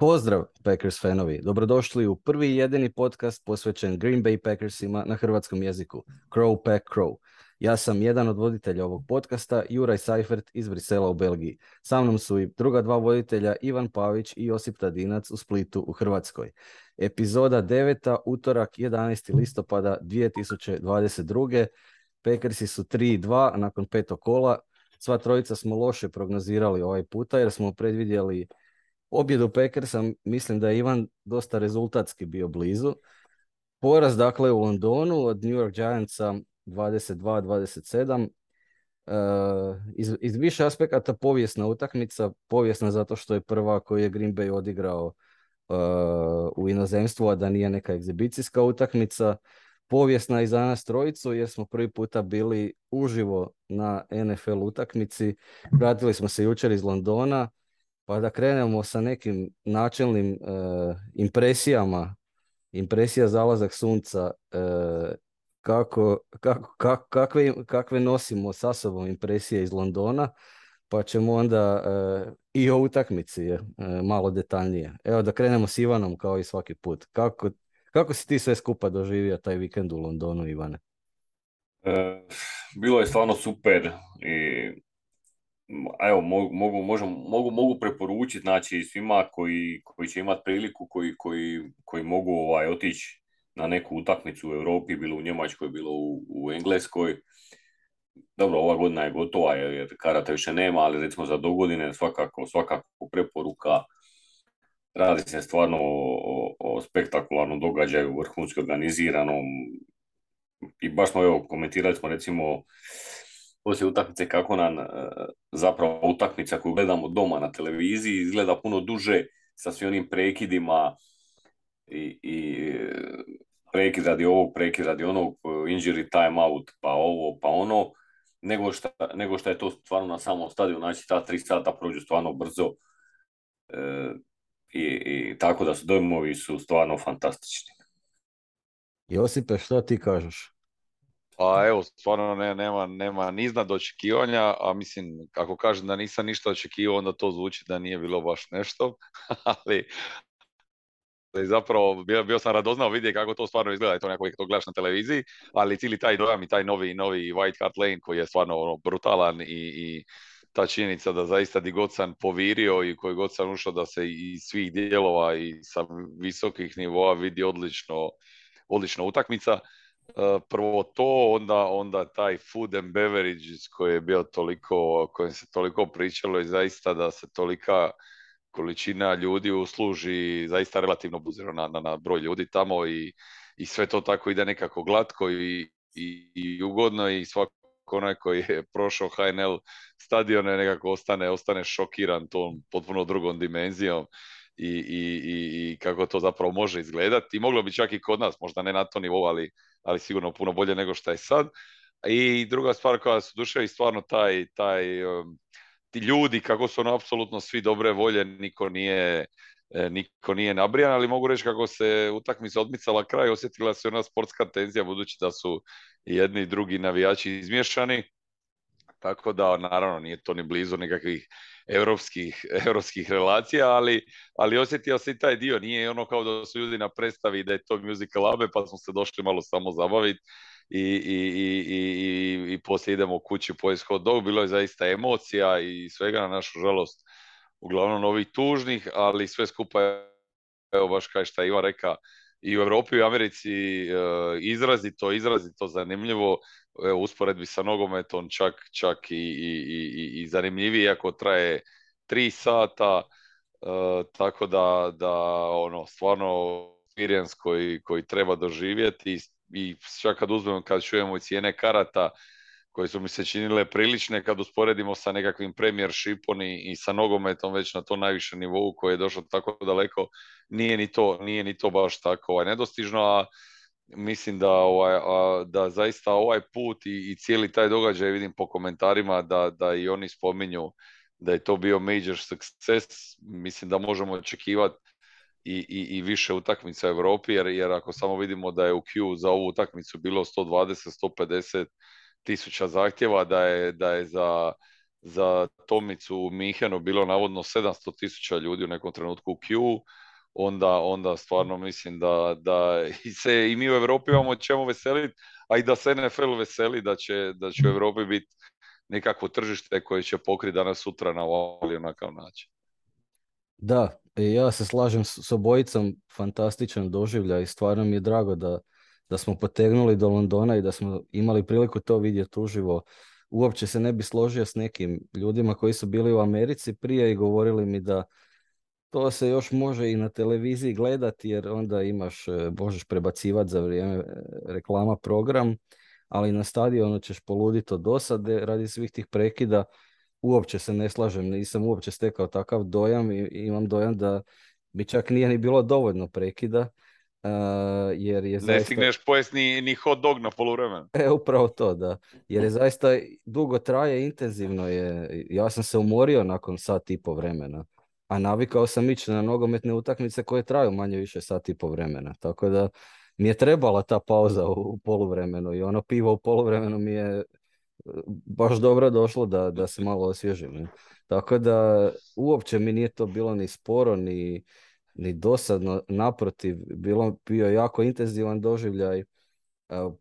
Pozdrav Packers fanovi, dobrodošli u prvi i jedini podcast posvećen Green Bay Packersima na hrvatskom jeziku, Crow Pack Crow. Ja sam jedan od voditelja ovog podcasta, Juraj Seifert iz Brisela u Belgiji. Sa mnom su i druga dva voditelja, Ivan Pavić i Josip Tadinac u Splitu u Hrvatskoj. Epizoda 9. utorak 11. listopada 2022. Packersi su 3-2 nakon petog kola. Sva trojica smo loše prognozirali ovaj puta jer smo predvidjeli Objedu Packersa mislim da je Ivan dosta rezultatski bio blizu. Poraz dakle u Londonu od New York Giantsa 22-27. Uh, iz, iz više aspekata povijesna utakmica, povijesna zato što je prva koju je Green Bay odigrao uh, u inozemstvu, a da nije neka egzibicijska utakmica. Povijesna i za nas trojicu jer smo prvi puta bili uživo na NFL utakmici. Vratili smo se jučer iz Londona pa da krenemo sa nekim načelnim uh, impresijama, impresija zalazak sunca, uh, kako, kako, kako, kakve, kakve nosimo sa sobom impresije iz Londona, pa ćemo onda uh, i o utakmici malo detaljnije. Evo da krenemo s Ivanom kao i svaki put. Kako, kako si ti sve skupa doživio taj vikend u Londonu, Ivane? bilo je stvarno super i evo, mogu, možemo, mogu, mogu preporučiti znači, svima koji, koji će imati priliku, koji, koji, koji mogu ovaj, otići na neku utakmicu u Europi, bilo u Njemačkoj, bilo u, u Engleskoj. Dobro, ova godina je gotova jer karata više nema, ali recimo za dogodine svakako, svakako preporuka. Radi se stvarno o, o spektakularnom događaju, vrhunski organiziranom. I baš smo, evo, komentirali smo recimo poslije utakmice kako nam e, zapravo utakmica koju gledamo doma na televiziji izgleda puno duže sa svim onim prekidima i, i e, prekid radi ovog, prekid radi onog, injury time out, pa ovo, pa ono, nego što nego je to stvarno na samom stadionu, znači ta tri sata prođu stvarno brzo e, i, i, tako da su dojmovi su stvarno fantastični. Josipe, što ti kažeš? Pa evo, stvarno ne, nema, nema ni iznad očekivanja, a mislim, ako kažem da nisam ništa očekivao, onda to zvuči da nije bilo baš nešto, ali, ali zapravo bio, bio sam radoznao vidjeti kako to stvarno izgleda, to nekako to gledaš na televiziji, ali cijeli taj dojam i taj novi, novi White Hart Lane koji je stvarno ono, brutalan i, i ta činjenica da zaista di god sam povirio i koji god sam ušao da se iz svih dijelova i sa visokih nivoa vidi odlično, odlična utakmica. Prvo to, onda, onda taj food and beverages koji je bio toliko, kojem se toliko pričalo i zaista da se tolika količina ljudi usluži zaista relativno buziro na, na, na broj ljudi tamo i, i sve to tako ide nekako glatko i, i, i ugodno i svako onaj koji je prošao HNL stadione nekako ostane, ostane šokiran tom potpuno drugom dimenzijom i, i, i, i kako to zapravo može izgledati i moglo bi čak i kod nas, možda ne na to nivou, ali ali sigurno puno bolje nego što je sad. I druga stvar koja su duše i stvarno taj, taj um, ti ljudi kako su ono apsolutno svi dobre volje, niko nije e, niko nije nabrijan, ali mogu reći kako se utakmica odmicala kraj, osjetila se ona sportska tenzija budući da su jedni i drugi navijači izmješani. Tako da naravno nije to ni blizu nekakvih europskih, europskih relacija, ali, ali osjetio se i taj dio. Nije ono kao da su ljudi na predstavi da je to musical abe, pa smo se došli malo samo zabaviti i, i, i, i, i poslije idemo kući po hot dog. Bilo je zaista emocija i svega na našu žalost uglavnom ovih tužnih, ali sve skupa evo baš kao što je Ivan reka, i u Europi i u Americi e, izrazito, izrazito zanimljivo evo, usporedbi sa nogometom čak, čak i, i, i, zanimljiviji ako traje tri sata, e, tako da, da ono, stvarno experience koji, koji treba doživjeti i čak kad uzmemo, kad čujemo i cijene karata, koje su mi se činile prilične kad usporedimo sa nekakvim premiershipom i, i sa nogometom već na to najviše nivou koji je došao tako daleko, nije ni to, nije ni to baš tako ovaj, nedostižno, a mislim da, ovaj, a, da zaista ovaj put i, i cijeli taj događaj vidim po komentarima da, da i oni spominju da je to bio major success, mislim da možemo očekivati i, i, i više utakmica u Europi, jer, jer ako samo vidimo da je u Q za ovu utakmicu bilo 120-150 tisuća zahtjeva, da je, da je za za Tomicu u Mihenu bilo navodno 700 tisuća ljudi u nekom trenutku u Q, onda, onda stvarno mislim da, da se i mi u Europi imamo čemu veseliti, a i da se NFL veseli da će, da će u Europi biti nekakvo tržište koje će pokriti danas sutra na ovaj onakav način. Da, ja se slažem s obojicom, fantastičan doživljaj i stvarno mi je drago da, da smo potegnuli do Londona i da smo imali priliku to vidjeti uživo. Uopće se ne bi složio s nekim ljudima koji su bili u Americi prije i govorili mi da to se još može i na televiziji gledati jer onda imaš, e, možeš prebacivati za vrijeme e, reklama program, ali na stadionu ćeš poluditi od dosade radi svih tih prekida. Uopće se ne slažem, nisam uopće stekao takav dojam i imam dojam da bi čak nije ni bilo dovoljno prekida. Uh, jer je ne stigneš pojesti ni, ni hot dog na poluvremenu. E, upravo to, da. Jer je zaista dugo traje, intenzivno je. Ja sam se umorio nakon sat i po vremena a navikao sam ići na nogometne utakmice koje traju manje više sat i po vremena. Tako da mi je trebala ta pauza u, poluvremenu i ono pivo u poluvremenu mi je e, baš dobro došlo da, da se malo osvježim. Tako da uopće mi nije to bilo ni sporo, ni, ni dosadno. Naprotiv, bilo, bio jako intenzivan doživljaj. E,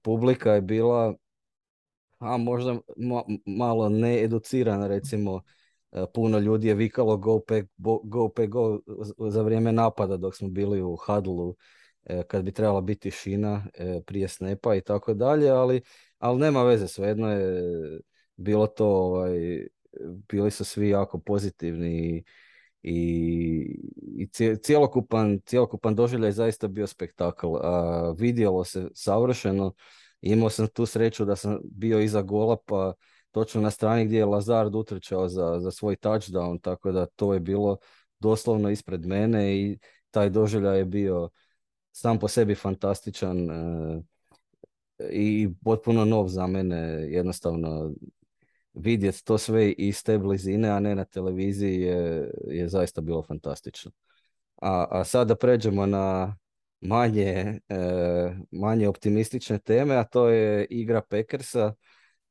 publika je bila a možda malo needucirana recimo puno ljudi je vikalo go pack, go, pack, go za vrijeme napada dok smo bili u hadlu e, kad bi trebala biti tišina e, prije snepa i tako dalje, ali, ali nema veze, svejedno je bilo to, ovaj, bili su svi jako pozitivni i, i cijelokupan, cijelokupan doživljaj zaista bio spektakl. A, vidjelo se savršeno, imao sam tu sreću da sam bio iza gola pa točno na strani gdje je Lazard utrčao za, za svoj touchdown, tako da to je bilo doslovno ispred mene i taj doživljaj je bio sam po sebi fantastičan e, i potpuno nov za mene, jednostavno vidjeti to sve iz te blizine, a ne na televiziji je, je zaista bilo fantastično. A, a sada pređemo na manje, e, manje optimistične teme, a to je igra Packersa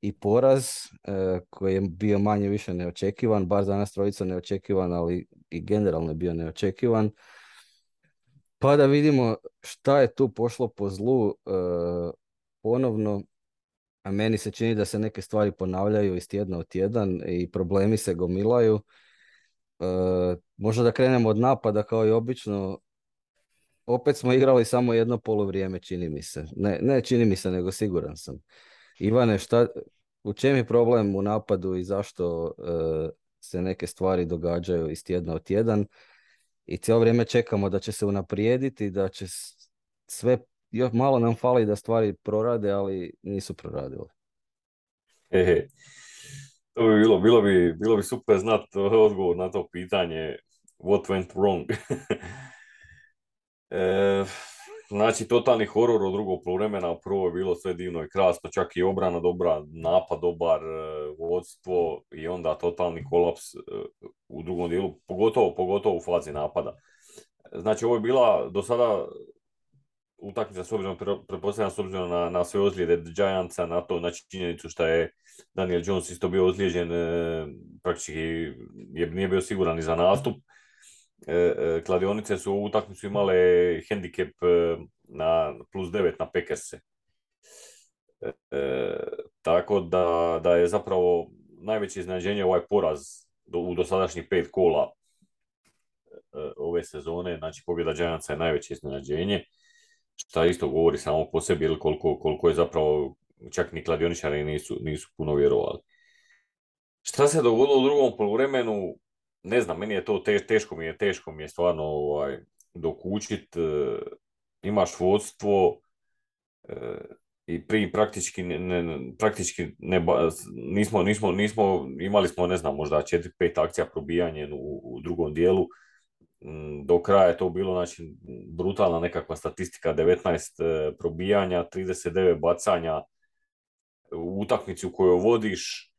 i poraz e, koji je bio manje više neočekivan, bar za nas trojica neočekivan, ali i generalno je bio neočekivan. Pa da vidimo šta je tu pošlo po zlu e, ponovno. A meni se čini da se neke stvari ponavljaju iz tjedna u tjedan i problemi se gomilaju. E, možda da krenemo od napada kao i obično. Opet smo igrali samo jedno polovrijeme, čini mi se. Ne, ne čini mi se, nego siguran sam. Ivane, šta, u čem je problem u napadu i zašto e, se neke stvari događaju iz tjedna u tjedan i cijelo vrijeme čekamo da će se unaprijediti, da će sve, još malo nam fali da stvari prorade, ali nisu proradile. Ehe, to bi bilo, bilo bi, bilo bi super znati odgovor na to pitanje what went wrong. e, Znači, totalni horor od drugog poluvremena, prvo je bilo sve divno i krasno, čak i obrana dobra, napad dobar, e, vodstvo i onda totalni kolaps e, u drugom dijelu, pogotovo, pogotovo u fazi napada. Znači, ovo je bila do sada utakmica s obzirom, pretpostavljam s obzirom na, na sve ozljede Giantsa, na to, znači činjenicu što je Daniel Jones isto bio ozlijeđen, e, praktički je, nije bio siguran ni za nastup. E, e, kladionice su u utakmicu imale hendikep e, na plus 9 na Pekerse. tako da, da je zapravo najveće iznenađenje ovaj poraz u dosadašnjih pet kola ove sezone, znači pobjeda Giantsa je najveće iznenađenje, što isto govori samo po sebi ili koliko, koliko je zapravo čak ni kladioničari nisu, nisu puno vjerovali. Šta se dogodilo u drugom poluvremenu, ne znam, meni je to teško mi je, teško mi je stvarno ovaj, dokučit, e, imaš vodstvo e, i pri praktički, ne, praktički ne, nismo, nismo, nismo, imali smo, ne znam, možda 4-5 akcija probijanje u, u drugom dijelu, mm, do kraja je to bilo znači, brutalna nekakva statistika, 19 e, probijanja, 39 bacanja u utakmici u kojoj vodiš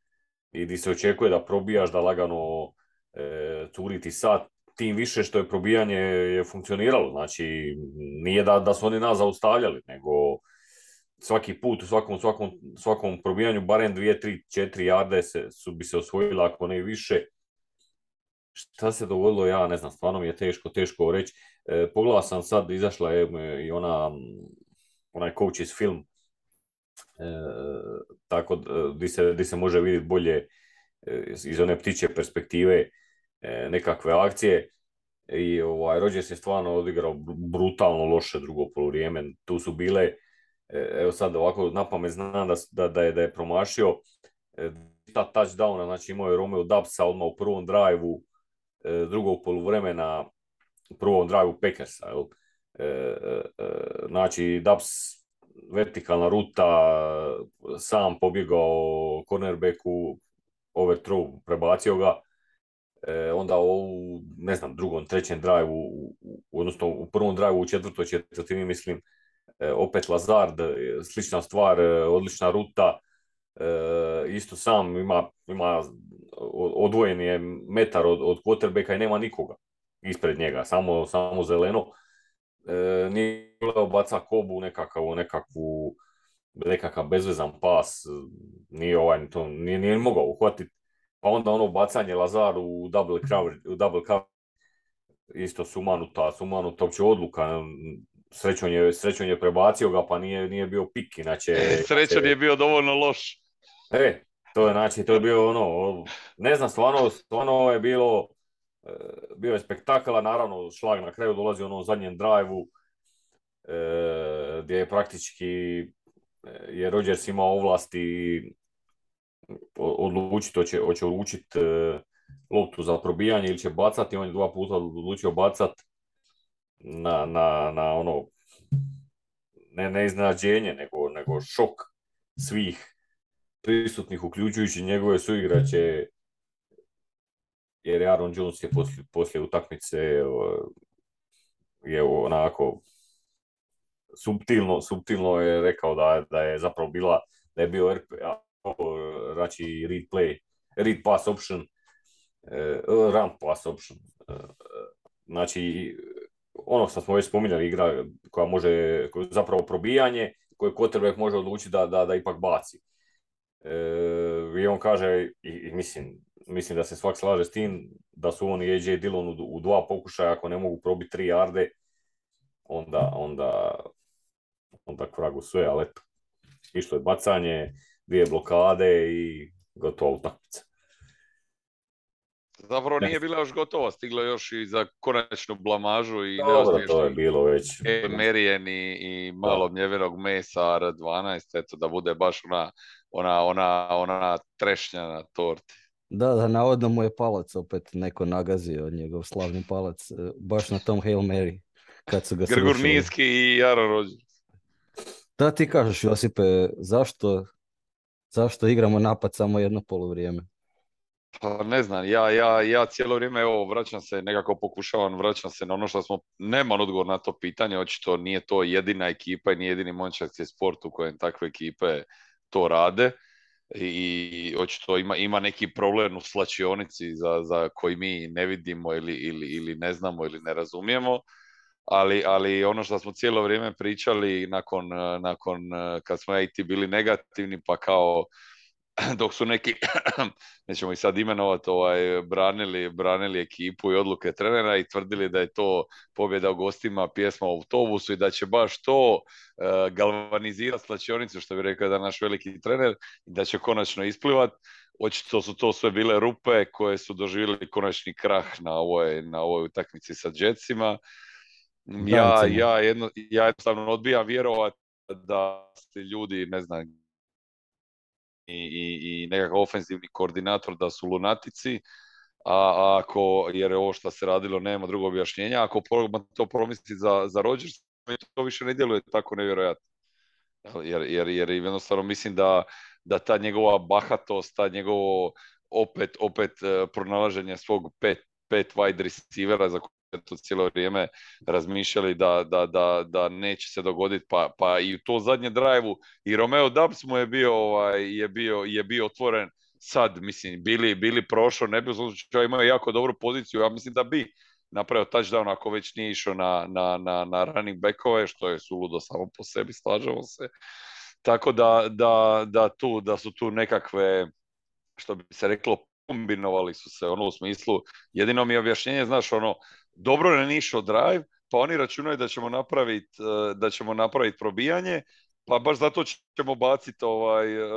i di se očekuje da probijaš, da lagano e, curiti sad, tim više što je probijanje je funkcioniralo. Znači, nije da, da su oni nas zaustavljali, nego svaki put u svakom, svakom, svakom probijanju barem dvije, tri, četiri jarde se, su bi se osvojila ako ne više. Šta se dogodilo, ja ne znam, stvarno mi je teško, teško reći. E, pogledao sam sad, izašla je i ona, onaj coaches film, e, tako di se, di se može vidjeti bolje e, iz one ptiče perspektive e, nekakve akcije i ovaj, Rodgers je stvarno odigrao brutalno loše drugo polovrijeme. Tu su bile, e, evo sad ovako napamet znam da, da, da, je, da je promašio e, ta touchdowna, znači imao je Romeo Dubsa odmah u prvom drajvu e, drugog poluvremena, u prvom drajvu Packersa. Jel? Znači Dubs vertikalna ruta, sam pobjegao cornerbacku, overthrow, prebacio ga, e, onda u, ne znam, drugom, trećem drive odnosno u prvom drive u četvrtoj četvrtini, mislim, e, opet Lazard, e, slična stvar, odlična ruta, isto sam ima, ima odvojen je metar od, od quarterbacka i nema nikoga ispred njega, samo, samo zeleno. E, nije baca kobu nekakav, nekakvu, nekakav bezvezan pas, nije ovaj, to nije, nije mogao uhvatiti pa onda ono bacanje Lazar u double cover, u double cover isto sumanuta, sumanuta uopće odluka. Srećon je, srećon je prebacio ga, pa nije, nije bio pik, inače... Srećon je bio dovoljno loš. E, to je, znači, to je bio ono, ne znam, stvarno, stvarno je bilo, e, bio je spektakala, naravno, šlag na kraju dolazi u onom zadnjem drajvu, e, gdje je praktički je Rodgers imao ovlasti odlučiti, hoće, hoće uručiti e, loptu za probijanje ili će bacati, on je dva puta odlučio bacati na, na, na ono, ne, ne iznenađenje, nego, nego šok svih prisutnih, uključujući njegove suigrače, jer Aaron Jones je poslije, poslije utakmice je onako subtilno, subtilno je rekao da, da je zapravo bila, da je bio RP, znači read play, read pass option, uh, run pass option. Uh, znači, ono što smo već spominjali, igra koja može, zapravo probijanje, koje quarterback može odlučiti da, da, da ipak baci. I on kaže, i, mislim, mislim da se svak slaže s tim, da su on i AJ Dillon u, dva pokušaja, ako ne mogu probiti tri jarde, onda, onda, onda kragu sve, ali eto, išlo je bacanje, dvije blokade i gotovo utakmica. Zapravo nije bila još gotova, stiglo još i za konačnu blamažu i Dobro, to je bilo već. Merijen i, i malo mljevenog mesa R12, eto da bude baš ona, ona, ona, ona trešnja na torti. Da, da, navodno mu je palac opet neko nagazio, njegov slavni palac, e, baš na tom Hail Mary. Kad su ga Grgur Minski i Jaro Rodgers. Da ti kažeš, Josipe, zašto Zašto igramo napad samo jedno poluvrijeme? Pa ne znam, ja, ja, ja cijelo vrijeme evo, vraćam se, nekako pokušavam vraćam se na ono što smo, nemam odgovor na to pitanje, očito nije to jedina ekipa i nije jedini mončarski sport u kojem takve ekipe to rade i očito ima, ima neki problem u slačionici za, za koji mi ne vidimo ili, ili, ili ne znamo ili ne razumijemo ali, ali ono što smo cijelo vrijeme pričali nakon, eh, nakon eh, kad smo ja bili negativni, pa kao dok su neki, nećemo i sad imenovati, ovaj, branili, branili ekipu i odluke trenera i tvrdili da je to pobjeda u gostima, pjesma u autobusu i da će baš to uh, galvanizirati slačionicu, što bi rekao da naš veliki trener, i da će konačno isplivati. Očito su to sve bile rupe koje su doživjeli konačni krah na ovoj, na ovoj utakmici sa Jetsima ja, ja, jedno, ja jednostavno odbijam vjerovat da ste ljudi, ne znam, i, i, i nekakav ofenzivni koordinator da su lunatici, a, ako, jer je ovo što se radilo nema drugog objašnjenja, ako to promisli za, za Rodgers, to više ne djeluje tako nevjerojatno. Jer, jer, jer jednostavno mislim da, da ta njegova bahatost, ta njegovo opet, opet e, pronalaženje svog pet, pet wide receivera za to cijelo vrijeme razmišljali da, da, da, da neće se dogoditi, pa, pa i u to zadnje drajvu i Romeo Dubs mu je bio, ovaj, je bio, je bio otvoren sad, mislim, bili, bili prošlo, ne bi slučaju imao jako dobru poziciju, ja mislim da bi napravio touchdown ako već nije išao na, na, na, na running backove, što je suludo samo po sebi, slažemo se. Tako da, da, da, tu, da su tu nekakve, što bi se reklo, kombinovali su se, ono u smislu, jedino mi je objašnjenje, znaš, ono, dobro ne nišao drive, pa oni računaju da ćemo napraviti da ćemo napraviti probijanje, pa baš zato ćemo baciti ovaj, uh,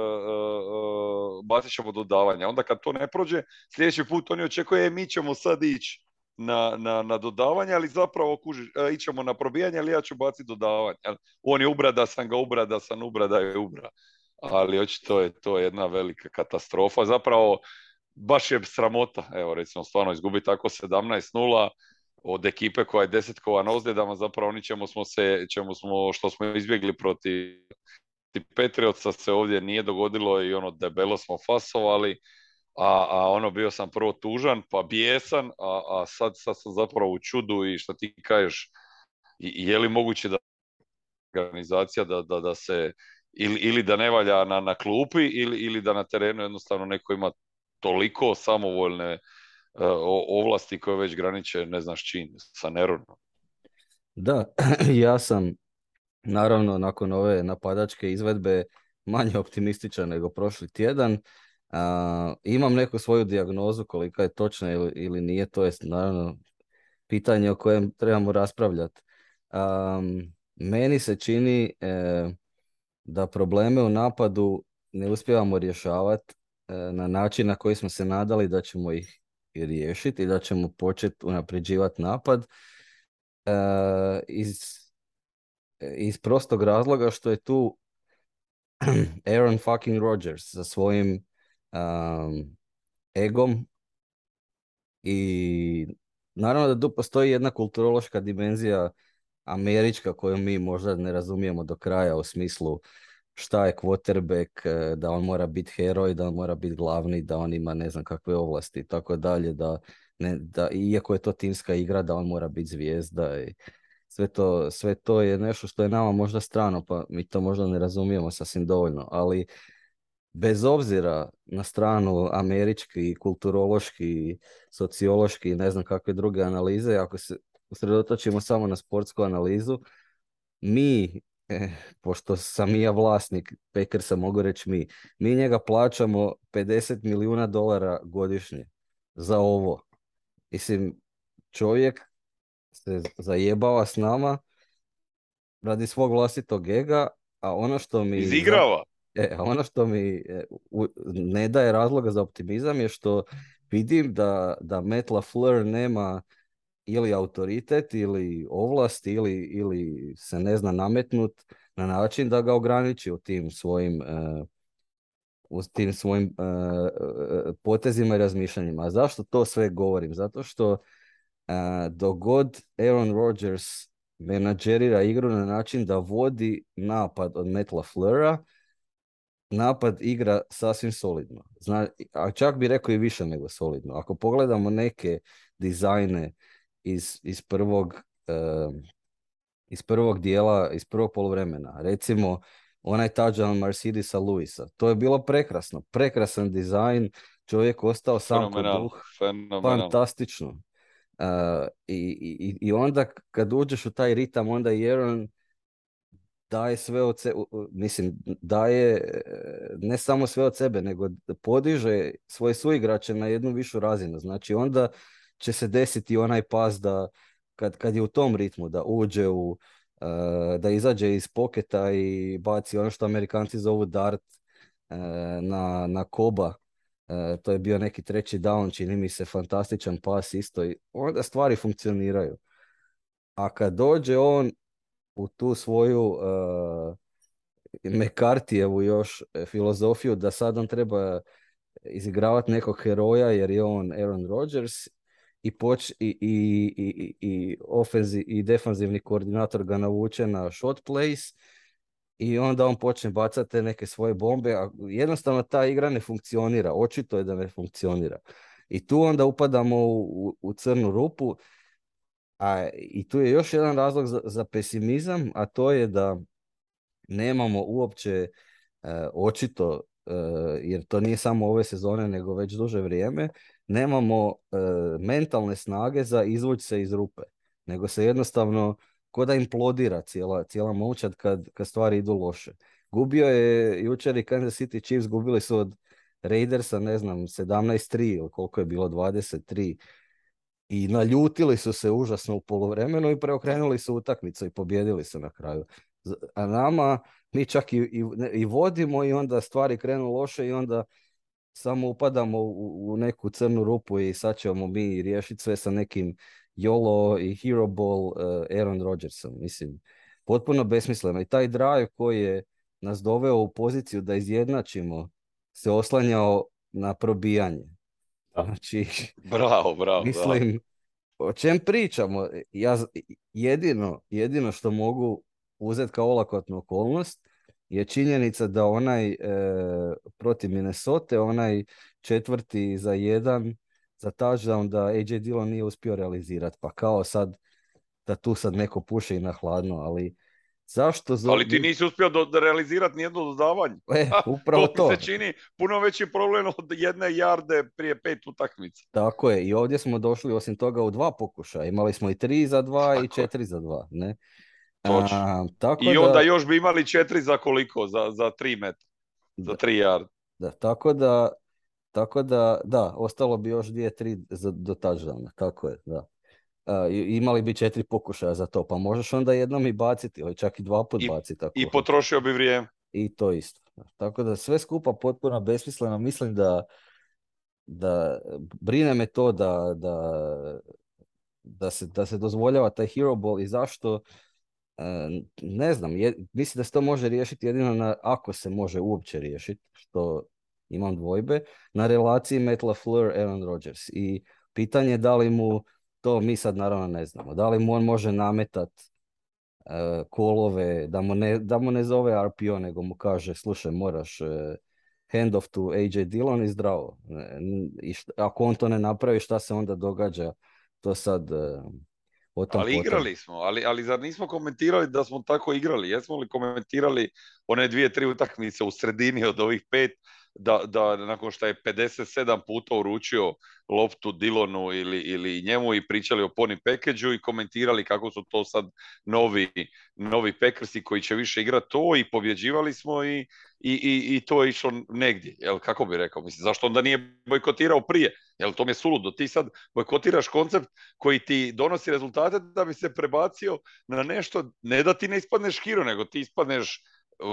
uh, bacit ćemo dodavanja. Onda kad to ne prođe, sljedeći put oni očekuje, e, mi ćemo sad ići na, na, na dodavanje, ali zapravo kuži, ićemo na probijanje, ali ja ću baciti dodavanje. On je ubra da sam ga ubra, da sam ubra, da je ubra. Ali očito je to jedna velika katastrofa. Zapravo, baš je sramota, evo recimo stvarno izgubiti tako 17-0 od ekipe koja je desetkova na ozljedama, zapravo oni ćemo smo se, ćemo smo, što smo izbjegli protiv Petriotsa se ovdje nije dogodilo i ono debelo smo fasovali, a, a ono bio sam prvo tužan, pa bijesan, a, a sad, sad sam zapravo u čudu i što ti kažeš, je li moguće da organizacija da, da, da se ili, ili da ne valja na, na klupi ili, ili da na terenu jednostavno neko ima toliko samovoljne ovlasti koje već graniče ne znaš čin, sa nerodnom. Da, ja sam naravno nakon ove napadačke izvedbe manje optimističan nego prošli tjedan. imam neku svoju dijagnozu kolika je točna ili, ili nije, to je naravno pitanje o kojem trebamo raspravljati. meni se čini e, da probleme u napadu ne uspijevamo rješavati E, na način na koji smo se nadali da ćemo ih riješiti i da ćemo početi unapređivati napad e, iz, iz prostog razloga što je tu Aaron fucking Rodgers sa svojim um, egom i naravno da tu postoji jedna kulturološka dimenzija američka koju mi možda ne razumijemo do kraja u smislu šta je quarterback, e, da on mora biti heroj, da on mora biti glavni, da on ima ne znam kakve ovlasti i tako dalje, da, ne, da iako je to timska igra, da on mora biti zvijezda i sve to, sve to je nešto što je nama možda strano, pa mi to možda ne razumijemo sasvim dovoljno, ali bez obzira na stranu američki, kulturološki, sociološki i ne znam kakve druge analize, ako se usredotočimo samo na sportsku analizu, mi E, pošto sam i ja vlasnik Packersa, mogu reći mi, mi njega plaćamo 50 milijuna dolara godišnje za ovo. Mislim, čovjek se zajebava s nama radi svog vlastitog ega, a ono što mi... Izigrava! E, ono što mi e, ne daje razloga za optimizam je što vidim da, da Matt LaFleur nema ili autoritet ili ovlast ili, ili se ne zna nametnut na način da ga ograniči u tim svojim uh, u tim svojim uh, potezima i razmišljanjima. A zašto to sve govorim? Zato što uh, dogod Aaron Rodgers menadžerira igru na način da vodi napad od Matt LaFleura, napad igra sasvim solidno. Zna, a čak bi rekao i više nego solidno. Ako pogledamo neke dizajne iz, iz prvog iz prvog dijela, iz prvog poluvremena. Recimo, onaj touchdown Mercedesa Luisa. To je bilo prekrasno. Prekrasan dizajn. Čovjek ostao sam kod duh. Fantastično. Uh, i, i, I onda kad uđeš u taj ritam, onda i Aaron daje sve od sebe, mislim, daje e, ne samo sve od sebe, nego podiže svoje suigrače na jednu višu razinu. Znači onda će se desiti onaj pas da kad, kad je u tom ritmu da uđe u uh, da izađe iz poketa i baci ono što Amerikanci zovu dart uh, na, na koba. Uh, to je bio neki treći down čini mi se fantastičan pas isto i onda stvari funkcioniraju. A kad dođe on u tu svoju uh, Mekartijevu još filozofiju da sad on treba izigravati nekog heroja jer je on Aaron Rodgers i, poč, i, i, i, i, ofenzi, i defanzivni koordinator ga navuče na shot plays i onda on počne bacati neke svoje bombe, a jednostavno ta igra ne funkcionira, očito je da ne funkcionira. I tu onda upadamo u, u crnu rupu, a i tu je još jedan razlog za, za pesimizam, a to je da nemamo uopće e, očito, e, jer to nije samo ove sezone, nego već duže vrijeme, nemamo e, mentalne snage za izvući se iz rupe, nego se jednostavno ko da implodira cijela, cijela kad, kad stvari idu loše. Gubio je jučer i Kansas City Chiefs, gubili su od Raidersa, ne znam, 17-3 ili koliko je bilo, 23. I naljutili su se užasno u poluvremenu i preokrenuli su utakmicu i pobjedili su na kraju. A nama, mi čak i, i, i vodimo i onda stvari krenu loše i onda samo upadamo u, u neku crnu rupu i sad ćemo mi riješiti sve sa nekim YOLO i Hero Ball uh, Aaron Rodgersom. Mislim, potpuno besmisleno. I taj drive koji je nas doveo u poziciju da izjednačimo se oslanjao na probijanje. Znači, bravo, bravo. Mislim, o čem pričamo? Ja jedino, jedino što mogu uzeti kao olakotnu okolnost je činjenica da onaj e, protiv Minnesota, onaj četvrti za jedan za touchdown da AJ Dillon nije uspio realizirati. Pa kao sad da tu sad neko puše i na hladno, ali Zašto? Ali ti nisi uspio do, realizirati nijedno dodavanje. E, upravo to. to. se čini puno veći problem od jedne jarde prije pet utakmica. Tako je. I ovdje smo došli osim toga u dva pokušaja. Imali smo i tri za dva i četiri za dva. Ne? A, tako I onda još bi imali četiri za koliko? Za, za tri metra. Za tri jarde. Da, tako da, tako da, da, ostalo bi još dvije, tri za, do touchdowna. Tako je, da imali bi četiri pokušaja za to, pa možeš onda jednom i baciti, ili čak i dva put I, baciti. Tako. I potrošio bi vrijeme. I to isto. Tako da sve skupa potpuno besmisleno. Mislim da, da brine me to da, da, da, se, da se dozvoljava taj hero ball i zašto ne znam, je, mislim da se to može riješiti jedino na, ako se može uopće riješiti, što imam dvojbe, na relaciji Matt LaFleur, Aaron Rodgers. I pitanje je da li mu to mi sad naravno ne znamo. Da li mu on može nametat uh, kolove, da mu, ne, da mu ne zove RPO, nego mu kaže, slušaj, moraš uh, hand off to AJ Dillon i zdravo. I ako on to ne napravi, šta se onda događa? To sad... o tom ali igrali smo, ali, ali zar nismo komentirali da smo tako igrali? Jesmo li komentirali one dvije, tri utakmice u sredini od ovih pet da, da nakon što je 57 puta uručio loptu Dilonu ili, ili njemu i pričali o poni pekeđu i komentirali kako su to sad novi, novi pekrsi koji će više igrati to i pobjeđivali smo i, i, i, i to je išlo negdje. Jel, kako bi rekao? Mislim, zašto onda nije bojkotirao prije? Jel, to mi je suludo. Ti sad bojkotiraš koncept koji ti donosi rezultate da bi se prebacio na nešto, ne da ti ne ispadneš hiro, nego ti ispadneš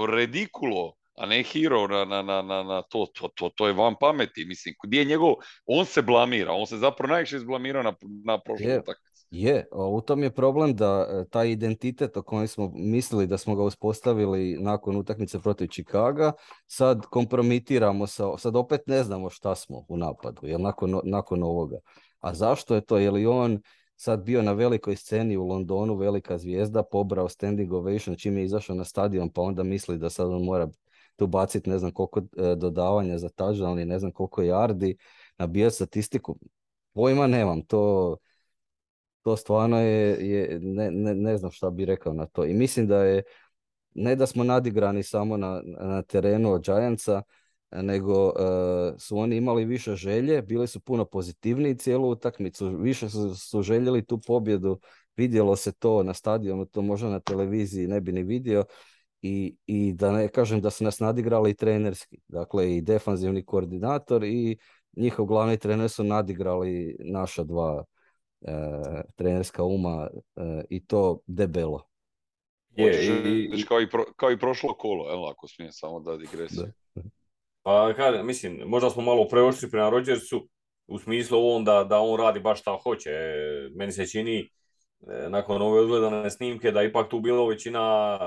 redikulo a ne hero na, na, na, na to, to, to, to, je van pameti. Mislim, gdje je njegov, on se blamira, on se zapravo najviše izblamirao na, na prošlom utakmici. Je, u tom je problem da e, taj identitet o kojem smo mislili da smo ga uspostavili nakon utakmice protiv Čikaga, sad kompromitiramo sa, sad opet ne znamo šta smo u napadu, jel nakon, nakon ovoga. A zašto je to? Je li on sad bio na velikoj sceni u Londonu, velika zvijezda, pobrao standing ovation čim je izašao na stadion, pa onda misli da sad on mora tu baciti ne znam koliko e, dodavanja za touchdown i ne znam koliko yardi, nabijati statistiku. Pojma nemam, to, to stvarno je, je ne, ne, ne, znam šta bi rekao na to. I mislim da je, ne da smo nadigrani samo na, na terenu od Giantsa, nego uh, su oni imali više želje, bili su puno pozitivniji cijelu utakmicu, više su, su željeli tu pobjedu, vidjelo se to na stadionu, to možda na televiziji ne bi ni vidio, i, i da ne kažem da su nas nadigrali i trenerski. Dakle, i defanzivni koordinator i njihov glavni trener su nadigrali naša dva e, trenerska uma e, i to debelo. Je, i, kao, i kao i prošlo kolo, evo, ako smijem samo da digresiju. Pa kada, mislim, možda smo malo preošli prema Rodgersu u smislu ovom da, da on radi baš šta hoće. Meni se čini e, nakon ove odgledane snimke da ipak tu bilo većina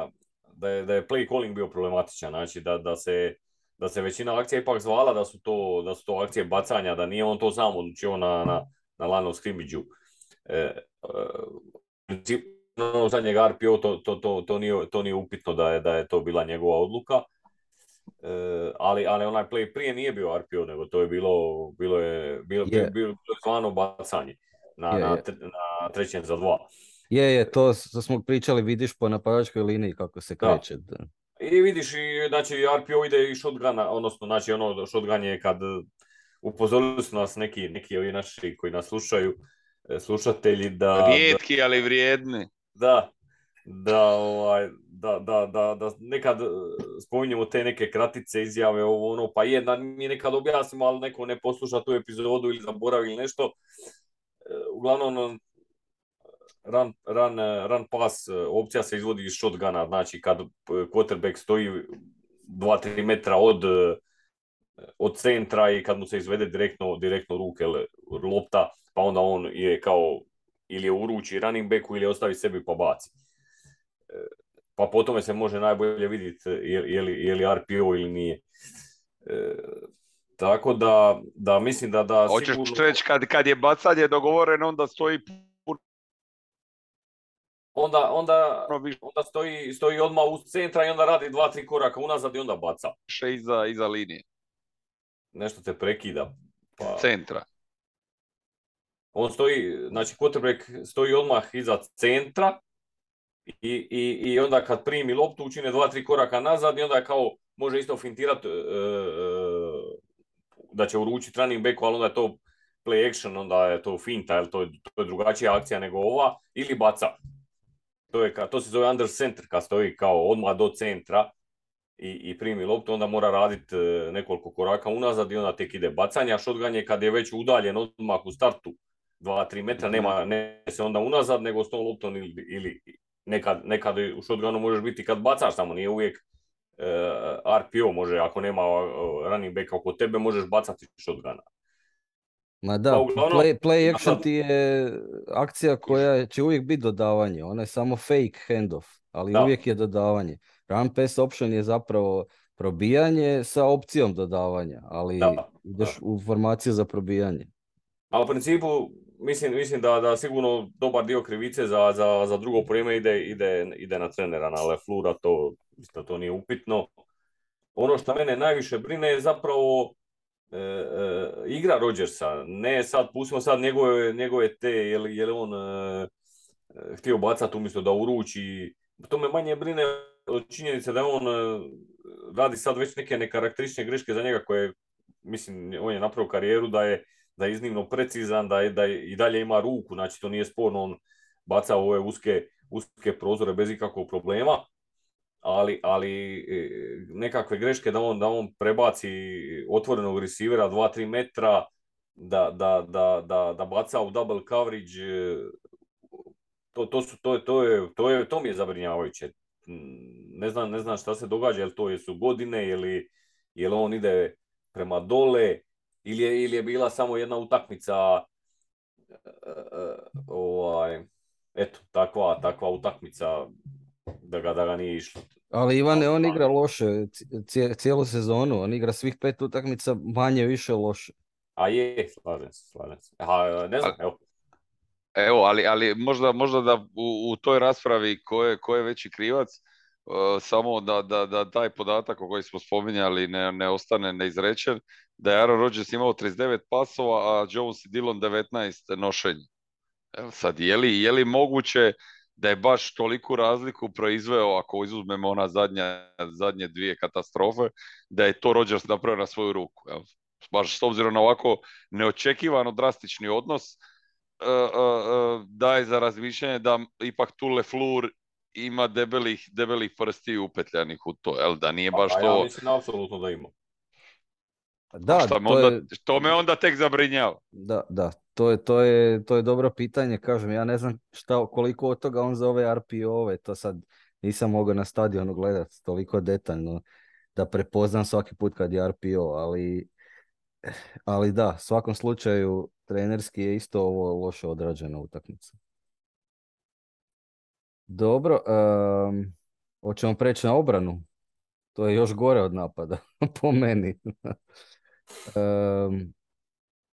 da je, da je play calling bio problematičan, znači da, da, se, da se većina akcija ipak zvala da su to, da su to akcije bacanja, da nije on to sam odlučio na, na, na line of E, e, ono zadnjeg RPO to, to, to, to, nije, to nije upitno da je, da je to bila njegova odluka. E, ali, ali onaj play prije nije bio RPO, nego to je bilo, bilo je, bilo, yeah. bilo, bilo, zvano bacanje na, yeah, na, na trećem za dva. Je, je, to, smo pričali, vidiš po napadačkoj liniji kako se kreće. Da. I vidiš, i, znači RPO ide i shotguna, odnosno, znači ono shotgun je kad upozorili su nas neki, neki ovi naši koji nas slušaju, e, slušatelji da... Rijetki, ali vrijedni. Da, da, ovaj, da, da, da, da nekad e, spominjemo te neke kratice izjave, ovo ono, pa je da mi nekad objasnimo, ali neko ne posluša tu epizodu ili zaboravi ili nešto. E, uglavnom, run, run, run pass opcija se izvodi iz shotguna, znači kad quarterback stoji 2-3 metra od, od centra i kad mu se izvede direktno, direktno ruke lopta, pa onda on je kao ili je uruči running backu ili ostavi sebi pa baci. Pa po tome se može najbolje vidjeti je, li, je li RPO ili nije. E, tako da, da mislim da... da Hoćeš sigurno... reći kad, kad je bacanje dogovoreno onda stoji onda, onda, onda stoji, stoji odmah uz centra i onda radi dva, tri koraka unazad i onda baca. Še iza, iza linije. Nešto te prekida. Pa... Centra. On stoji, znači quarterback stoji odmah iza centra i, i, i onda kad primi loptu učine dva, tri koraka nazad i onda kao može isto fintirati e, e, da će uručiti running backu, ali onda je to play action, onda je to finta, to je, to je drugačija akcija nego ova, ili baca. To, je, to se zove under center, kad stoji kao odmah do centra i, i primi loptu, onda mora raditi e, nekoliko koraka unazad i onda tek ide bacanje, a shotgun je kad je već udaljen odmah u startu 2-3 metra, nema ne se onda unazad, nego s tom loptom ili, ili nekad, nekad u shotgunu možeš biti kad bacaš, samo nije uvijek uh, e, RPO, može, ako nema running back oko tebe, možeš bacati shotguna. Ma da, pa play, play action ti je akcija koja će uvijek biti dodavanje, ona je samo fake handoff, ali uvijek je dodavanje. Run pass option je zapravo probijanje sa opcijom dodavanja, ali ideš u formaciju za probijanje. A u principu mislim, mislim da, da sigurno dobar dio krivice za, za, za drugo prijeme ide, ide, ide na trenera, na Leflura, to, mislim, to nije upitno. Ono što mene najviše brine je zapravo e, e, igra Rodgersa. Ne sad, pustimo sad njegove, njegove te, je je li on e, htio bacati umjesto da uruči. To me manje brine od činjenice da on radi sad već neke nekarakteristične greške za njega koje, mislim, on je napravio karijeru da je da je iznimno precizan, da, je, da i dalje ima ruku, znači to nije sporno, on baca ove uske, uske prozore bez ikakvog problema, ali, ali e, nekakve greške da on, da on prebaci otvorenog receivera 2-3 metra, da, da, da, da, da baca u double coverage, e, to, to, su, to, je, to, je, to, je, to mi je zabrinjavajuće. Ne znam, ne znam šta se događa, jel to su godine, ili jel on ide prema dole, ili je, ili je bila samo jedna utakmica e, ovaj, eto, takva, takva utakmica da ga, da ga nije išlo. Ali Ivane, on igra loše cijelu sezonu, on igra svih pet utakmica manje više loše. A je, slažem se, slažem se. A, ne znam, evo. Evo, ali, ali možda, možda da u, u toj raspravi ko je, ko je veći krivac, uh, samo da, da, da taj podatak o koji smo spominjali ne, ne ostane neizrečen, da je Aaron Rodgers imao 39 pasova, a Jones i Dillon 19 nošenja. Evo sad, je li, je li moguće da je baš toliku razliku proizveo, ako izuzmemo ona zadnja, zadnje dvije katastrofe, da je to Rodgers napravio na svoju ruku. Evo. Baš s obzirom na ovako neočekivano drastični odnos, uh, uh, daje za razmišljanje da ipak tu Leflur ima debelih, debelih prsti upetljanih u to, jel? da nije baš to... Ja mislim apsolutno da ima. Da, što, me onda, je... me onda tek zabrinjava. Da, da, to je, to je, to je dobro pitanje, kažem, ja ne znam šta, koliko od toga on za ove RPO-ove, to sad nisam mogao na stadionu gledati toliko detaljno da prepoznam svaki put kad je RPO, ali, ali da, u svakom slučaju trenerski je isto ovo loše odrađena utakmica. Dobro, um, hoćemo preći na obranu. To je još gore od napada, po meni. Um,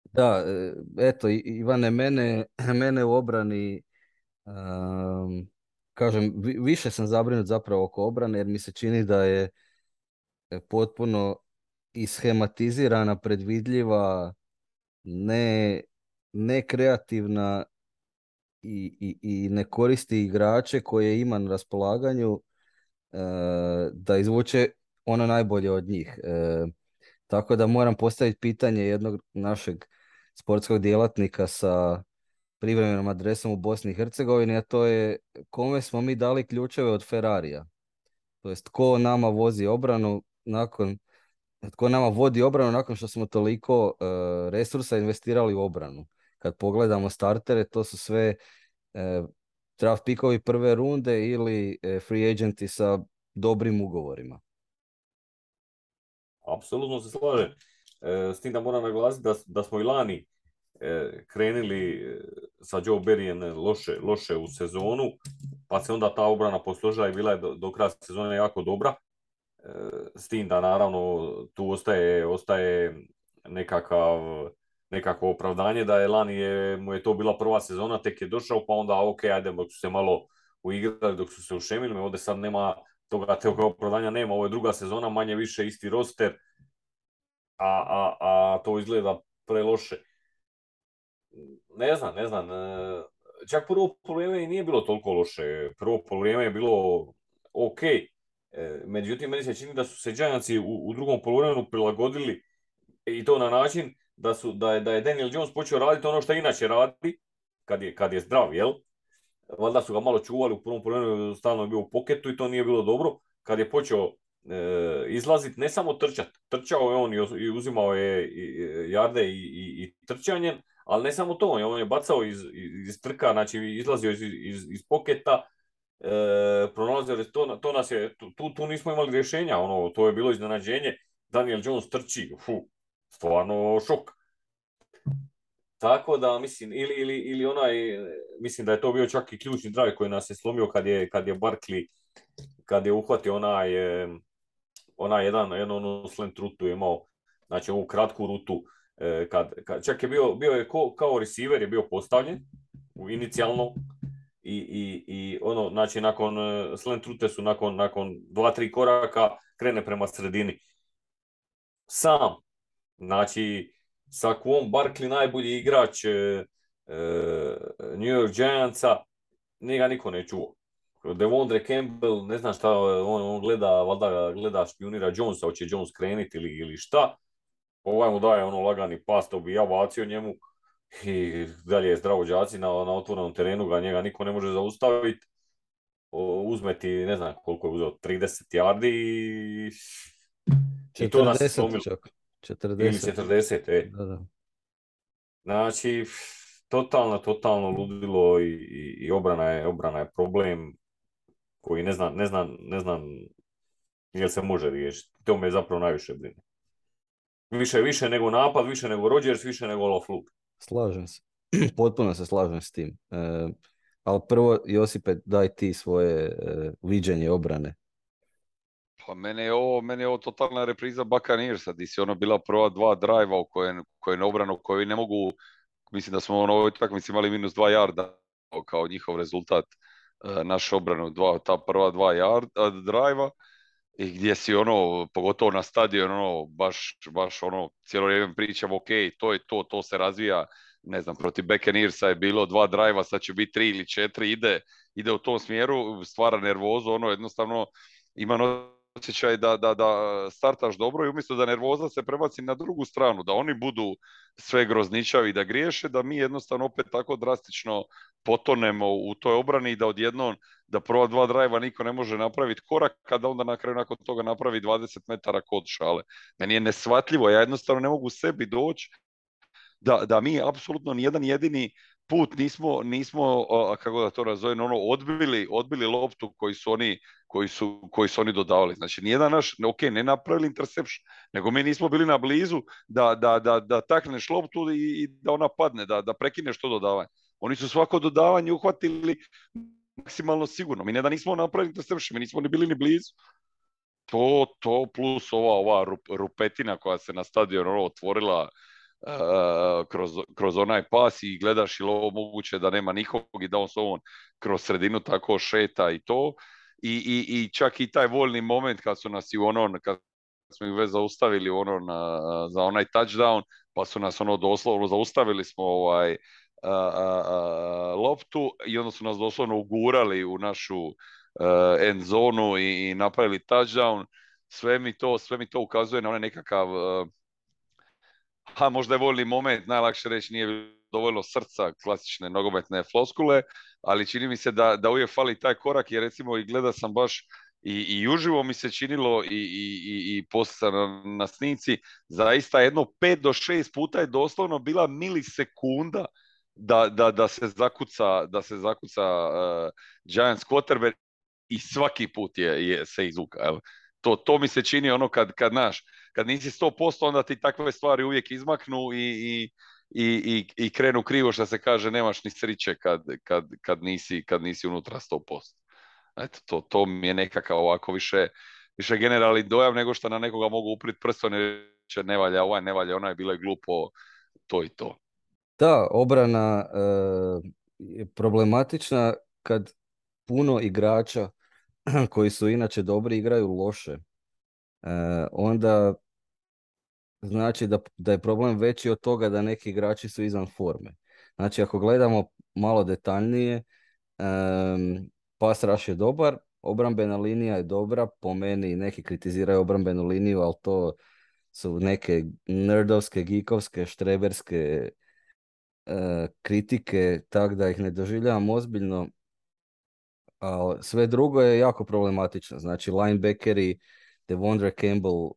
da, e, eto, Ivane, mene, mene u obrani, um, kažem, više sam zabrinut zapravo oko obrane, jer mi se čini da je e, potpuno ishematizirana, predvidljiva, ne, ne kreativna i, i, i ne koristi igrače koje ima na raspolaganju uh, da izvuče ono najbolje od njih. Uh, tako da moram postaviti pitanje jednog našeg sportskog djelatnika sa privremenom adresom u Bosni i Hercegovini, a to je kome smo mi dali ključeve od Ferrarija. To jest ko nama vozi obranu nakon tko nama vodi obranu nakon što smo toliko e, resursa investirali u obranu. Kad pogledamo startere, to su sve uh, draft pikovi prve runde ili free agenti sa dobrim ugovorima. Apsolutno se slažem. s tim da moram naglasiti da, da smo i lani E, krenuli e, sa Joe Berryen loše, loše u sezonu, pa se onda ta obrana posložila i bila je do, do kraja sezone jako dobra. E, s tim da naravno tu ostaje, ostaje nekakav, nekakvo opravdanje da je lani je, mu je to bila prva sezona, tek je došao pa onda ok, ajde dok su se malo uigrali, dok su se ušemili, ovdje sad nema toga, toga opravdanja nema, ovo je druga sezona, manje više isti roster, a, a, a to izgleda preloše ne znam, ne znam. E, čak prvo vrijeme i nije bilo toliko loše. Prvo vrijeme je bilo ok. E, međutim, meni se čini da su se Giantsi u, u drugom poluvremenu prilagodili i to na način da, su, da, je, da je Daniel Jones počeo raditi ono što inače radi, kad je, kad je zdrav, jel? Valjda su ga malo čuvali u prvom poluvremenu, stalno je bio u poketu i to nije bilo dobro. Kad je počeo e, izlaziti, ne samo trčat, trčao je on i uzimao je jarde i, i, i trčanjem, ali ne samo to, on je bacao iz, iz trka, znači izlazio iz, iz, iz poketa, e, pronalazio, to, to nas je, tu, tu nismo imali rješenja, ono, to je bilo iznenađenje, Daniel Jones trči, fu, stvarno šok. Tako da, mislim, ili, ili, ili onaj, mislim da je to bio čak i ključni drive koji nas je slomio kad je, kad je Barkley, kad je uhvatio onaj, onaj jedan, jedan onu slant rutu imao, znači ovu kratku rutu, E, kad, kad, čak je bio, bio je ko, kao receiver je bio postavljen inicijalno i, i, i ono, znači nakon e, slant rute su nakon, nakon dva, tri koraka krene prema sredini. Sam, znači sa Kwon Barkley najbolji igrač e, New York Giantsa, njega niko ne čuo. Devondre Campbell, ne znam šta, on, on gleda, valjda gleda špionira Jonesa, hoće Jones krenuti ili, ili šta ovaj mu daje ono lagani pas, to bi ja bacio njemu i dalje je zdravo đaci na, na otvorenom terenu, ga njega niko ne može zaustaviti. Uzme ti, ne znam koliko je uzeo, 30 yardi i, 40 I to nas čak. 40. Ili 40, e. Da, da. Znači, totalno, totalno ludilo i, i, obrana, je, obrana je problem koji ne znam, ne znam, ne znam jel se može riješiti. To me zapravo najviše brine. Više, više nego napad, više nego Rodgers, više nego Lofluk. Slažem se. Potpuno se slažem s tim. E, ali prvo, Josipe, daj ti svoje e, viđenje obrane. Pa mene je ovo, mene je ovo totalna repriza Buccaneersa, di si ono bila prva dva drajva u kojem, kojem obranu ne mogu, mislim da smo ono ovoj utakmici imali minus dva jarda kao njihov rezultat e, naš obranu, dva, ta prva dva jarda, drajva i gdje si ono, pogotovo na stadion, ono, baš, baš ono, cijelo vrijeme pričam, ok, to je to, to se razvija, ne znam, protiv Buccaneersa je bilo dva drajva, sad će biti tri ili četiri, ide, ide u tom smjeru, stvara nervozu, ono, jednostavno ima osjećaj da, da, da startaš dobro i umjesto da nervoza se prebaci na drugu stranu, da oni budu sve grozničavi da griješe, da mi jednostavno opet tako drastično potonemo u toj obrani i da odjednom da prva dva drajva niko ne može napraviti korak, kada onda na kraju nakon toga napravi 20 metara kod šale. Meni je nesvatljivo, ja jednostavno ne mogu sebi doći da, da mi apsolutno nijedan jedini put nismo, nismo kako da to nazovem, ono, odbili, odbili loptu koji su oni koji su, koji su oni dodavali. Znači, nijedan naš, ok, ne napravili interception, nego mi nismo bili na blizu da, da, da, da takneš loptu i, i da ona padne, da, da prekineš to dodavanje. Oni su svako dodavanje uhvatili maksimalno sigurno. Mi ne da nismo napravili interception, mi nismo ni bili ni blizu. To, to plus ova, ova rupetina koja se na stadionu ono, otvorila uh, kroz, kroz onaj pas i gledaš ili ovo moguće da nema nikog i da on s ovom kroz sredinu tako šeta i to. I, i, i čak i taj voljni moment kad su nas i ono, kad smo ih već zaustavili ono na, za onaj touchdown, pa su nas ono doslovno zaustavili smo ovaj a, a, loptu i onda su nas doslovno ugurali u našu end zonu i, i napravili touchdown. Sve mi to, sve mi to ukazuje na onaj nekakav ha, možda je voljni moment, najlakše reći nije dovoljno srca, klasične nogometne floskule, ali čini mi se da, da uvijek fali taj korak, jer recimo i gleda sam baš i, i uživo mi se činilo i, i, i, i na, snimci, zaista jedno pet do šest puta je doslovno bila milisekunda da, da, da se zakuca, da se zakuca uh, Giants quarterback i svaki put je, je se izvuka. Evo. To, to mi se čini ono kad, kad naš, kad nisi 100%, onda ti takve stvari uvijek izmaknu i, i, i, i krenu krivo što se kaže, nemaš ni sriće kad, kad, kad, nisi, kad nisi unutra 100%. Eto, to, to mi je nekakav ovako više, više generalni dojam nego što na nekoga mogu uprit prstom će ne valja ovaj, ne valja onaj, bilo je glupo to i to. Da, obrana e, je problematična kad puno igrača koji su inače dobri igraju loše. E, onda znači da, da je problem veći od toga da neki igrači su izvan forme. Znači ako gledamo malo detaljnije, pas rush je dobar, obrambena linija je dobra, po meni neki kritiziraju obrambenu liniju, ali to su neke nerdovske, geekovske, štreberske uh, kritike, tak da ih ne doživljavam ozbiljno. Ali sve drugo je jako problematično. Znači linebackeri, Devondre Campbell uh,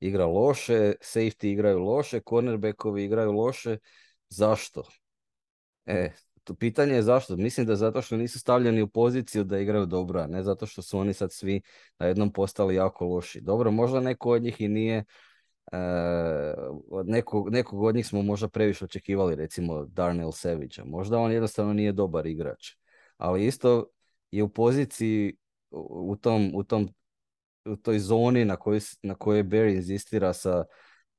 igra loše, safety igraju loše, cornerbackovi igraju loše. Zašto? E, to pitanje je zašto. Mislim da zato što nisu stavljeni u poziciju da igraju dobro, a ne zato što su oni sad svi na jednom postali jako loši. Dobro, možda neko od njih i nije Uh, od nekog, nekog od njih smo možda previše očekivali, recimo Darnell Savage. Možda on jednostavno nije dobar igrač. Ali isto je u poziciji u tom, u tom u toj zoni na kojoj, na kojoj Barry inzistira sa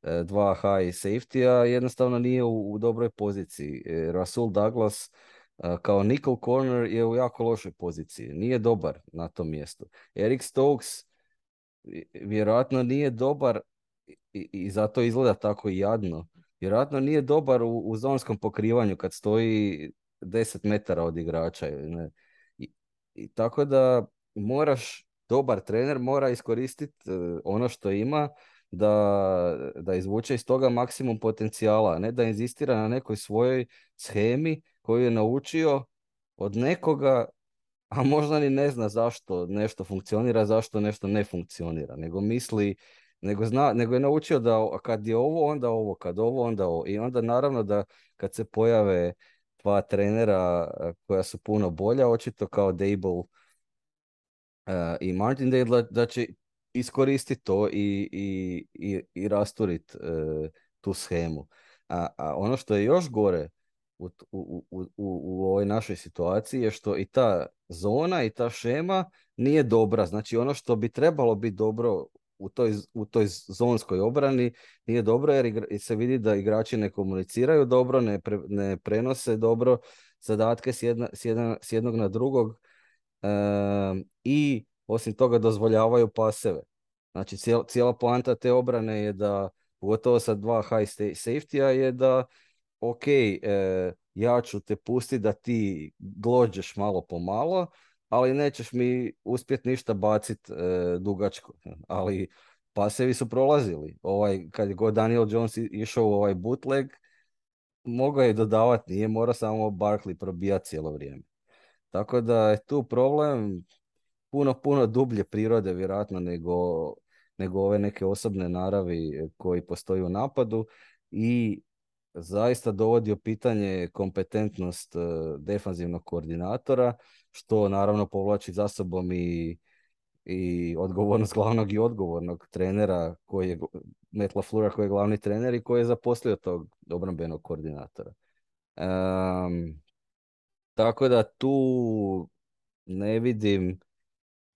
e, dva high safety-a jednostavno nije u, dobroj poziciji. E, Rasul Douglas e, kao nickel corner je u jako lošoj poziciji. Nije dobar na tom mjestu. Eric Stokes vjerojatno nije dobar i, i zato izgleda tako jadno. Vjerojatno nije dobar u, u zonskom pokrivanju kad stoji 10 metara od igrača. Ne? I, I, tako da moraš dobar trener mora iskoristiti e, ono što ima da, da izvuče iz toga maksimum potencijala, ne da inzistira na nekoj svojoj schemi koju je naučio od nekoga, a možda ni ne zna zašto nešto funkcionira, zašto nešto ne funkcionira, nego misli, nego, zna, nego je naučio da kad je ovo, onda ovo, kad ovo, onda ovo. I onda naravno da kad se pojave dva trenera e, koja su puno bolja, očito kao Dable Uh, i Martin da, će iskoristiti to i, i, i, i rasturit uh, tu schemu. A, a ono što je još gore u, u, u, u, ovoj našoj situaciji je što i ta zona i ta šema nije dobra. Znači ono što bi trebalo biti dobro u toj, u toj zonskoj obrani nije dobro jer se vidi da igrači ne komuniciraju dobro, ne, ne prenose dobro zadatke s, jedna, s, jedna, s jednog na drugog i osim toga dozvoljavaju paseve. Znači cijela, cijela poanta te obrane je da, pogotovo sa dva high safety-a je da ok, e, ja ću te pustiti da ti glođeš malo po malo, ali nećeš mi uspjeti ništa baciti e, dugačko. Ali pasevi su prolazili. Ovaj, kad je god Daniel Jones išao u ovaj bootleg, mogao je dodavati, nije mora samo Barkley probijati cijelo vrijeme. Tako da je tu problem puno, puno dublje prirode vjerojatno nego, nego ove neke osobne naravi koji postoji u napadu i zaista dovodi u pitanje kompetentnost e, defanzivnog koordinatora, što naravno povlači za sobom i, i odgovornost glavnog i odgovornog trenera koji je Metla Flura koji je glavni trener i koji je zaposlio tog obrambenog koordinatora. Tako da tu ne vidim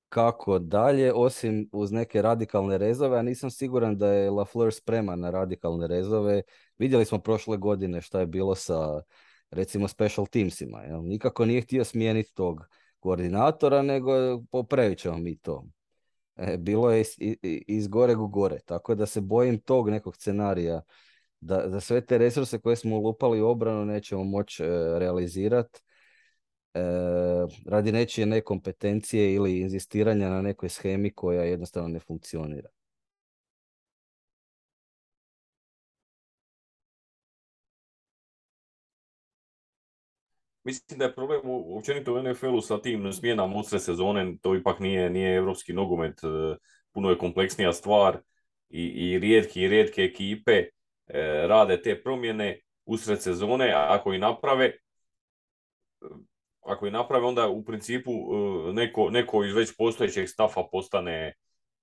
kako dalje, osim uz neke radikalne rezove, a nisam siguran da je LaFleur spreman na radikalne rezove. Vidjeli smo prošle godine šta je bilo sa recimo special teamsima. Jel? Nikako nije htio smijeniti tog koordinatora, nego popravit ćemo mi to. E, bilo je iz, iz goreg u gore, tako da se bojim tog nekog scenarija da, da sve te resurse koje smo ulupali u obranu nećemo moći e, realizirati radi nečije nekompetencije ili inzistiranja na nekoj schemi koja jednostavno ne funkcionira. mislim da je problem u- općenito u NFL-u sa tim smjenama usred sezone, to ipak nije, nije evropski nogomet, e, puno je kompleksnija stvar i, i rijetki i rijetke ekipe e, rade te promjene usred sezone, ako i naprave, ako i naprave, onda u principu e, neko, neko iz već postojećeg stafa postane,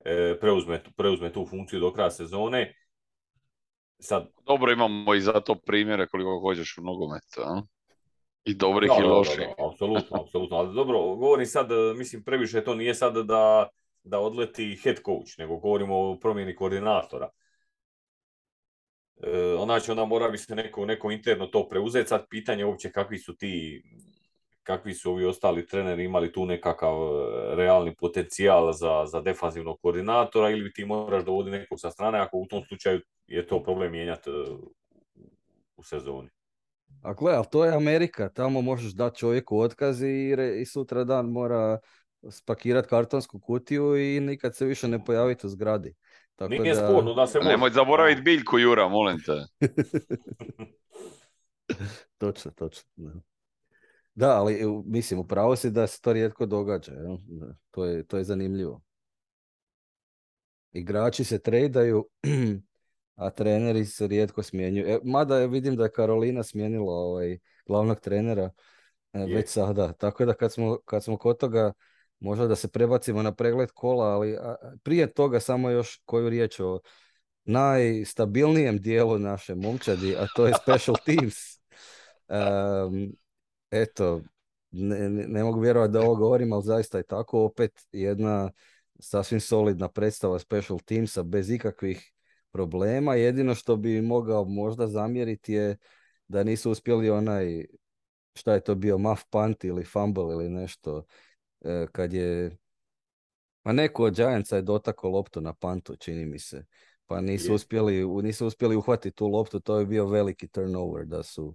e, preuzme, preuzme tu funkciju do kraja sezone. Sad, Dobro imamo i zato primjere koliko hoćeš u nogometu. a? I dobrih Da, i loših. apsolutno, apsolutno. Ali dobro, govorim sad, e, mislim, previše to nije sad da, da odleti head coach, nego govorimo o promjeni koordinatora. E, znači, onda mora bi se neko, neko interno to preuzeti. Sad pitanje uopće kakvi su ti, kakvi su ovi ostali treneri imali tu nekakav e, realni potencijal za, za defanzivnog koordinatora ili ti moraš dovoditi nekog sa strane, ako u tom slučaju je to problem mijenjati e, u sezoni. A gle, ali to je Amerika, tamo možeš dati čovjeku otkaz i, re- i sutra dan mora spakirati kartonsku kutiju i nikad se više ne pojaviti u zgradi. Tako Nije da, sporno da se može. Nemoj zaboraviti biljku, Jura, molim te. Točno, točno. Da, ali u- mislim, upravo si da se to rijetko događa. jel? To je, to je zanimljivo. Igrači se tradaju, a treneri se rijetko smjenjuju. E, mada vidim da je Karolina smijenila ovaj, glavnog trenera e, Je. već sada. Tako da kad smo, kad smo kod toga, možda da se prebacimo na pregled kola, ali prije toga samo još koju riječ o najstabilnijem dijelu naše momčadi, a to je special teams. Em, eto, ne, ne, mogu vjerovati da ovo govorim, ali zaista je tako. Opet jedna sasvim solidna predstava special teamsa bez ikakvih problema. Jedino što bi mogao možda zamjeriti je da nisu uspjeli onaj, šta je to bio, muff punt ili fumble ili nešto, e, kad je, ma neko od Giantsa je dotakao loptu na pantu, čini mi se. Pa nisu Je. uspjeli, nisu uspjeli uhvatiti tu loptu, to je bio veliki turnover da su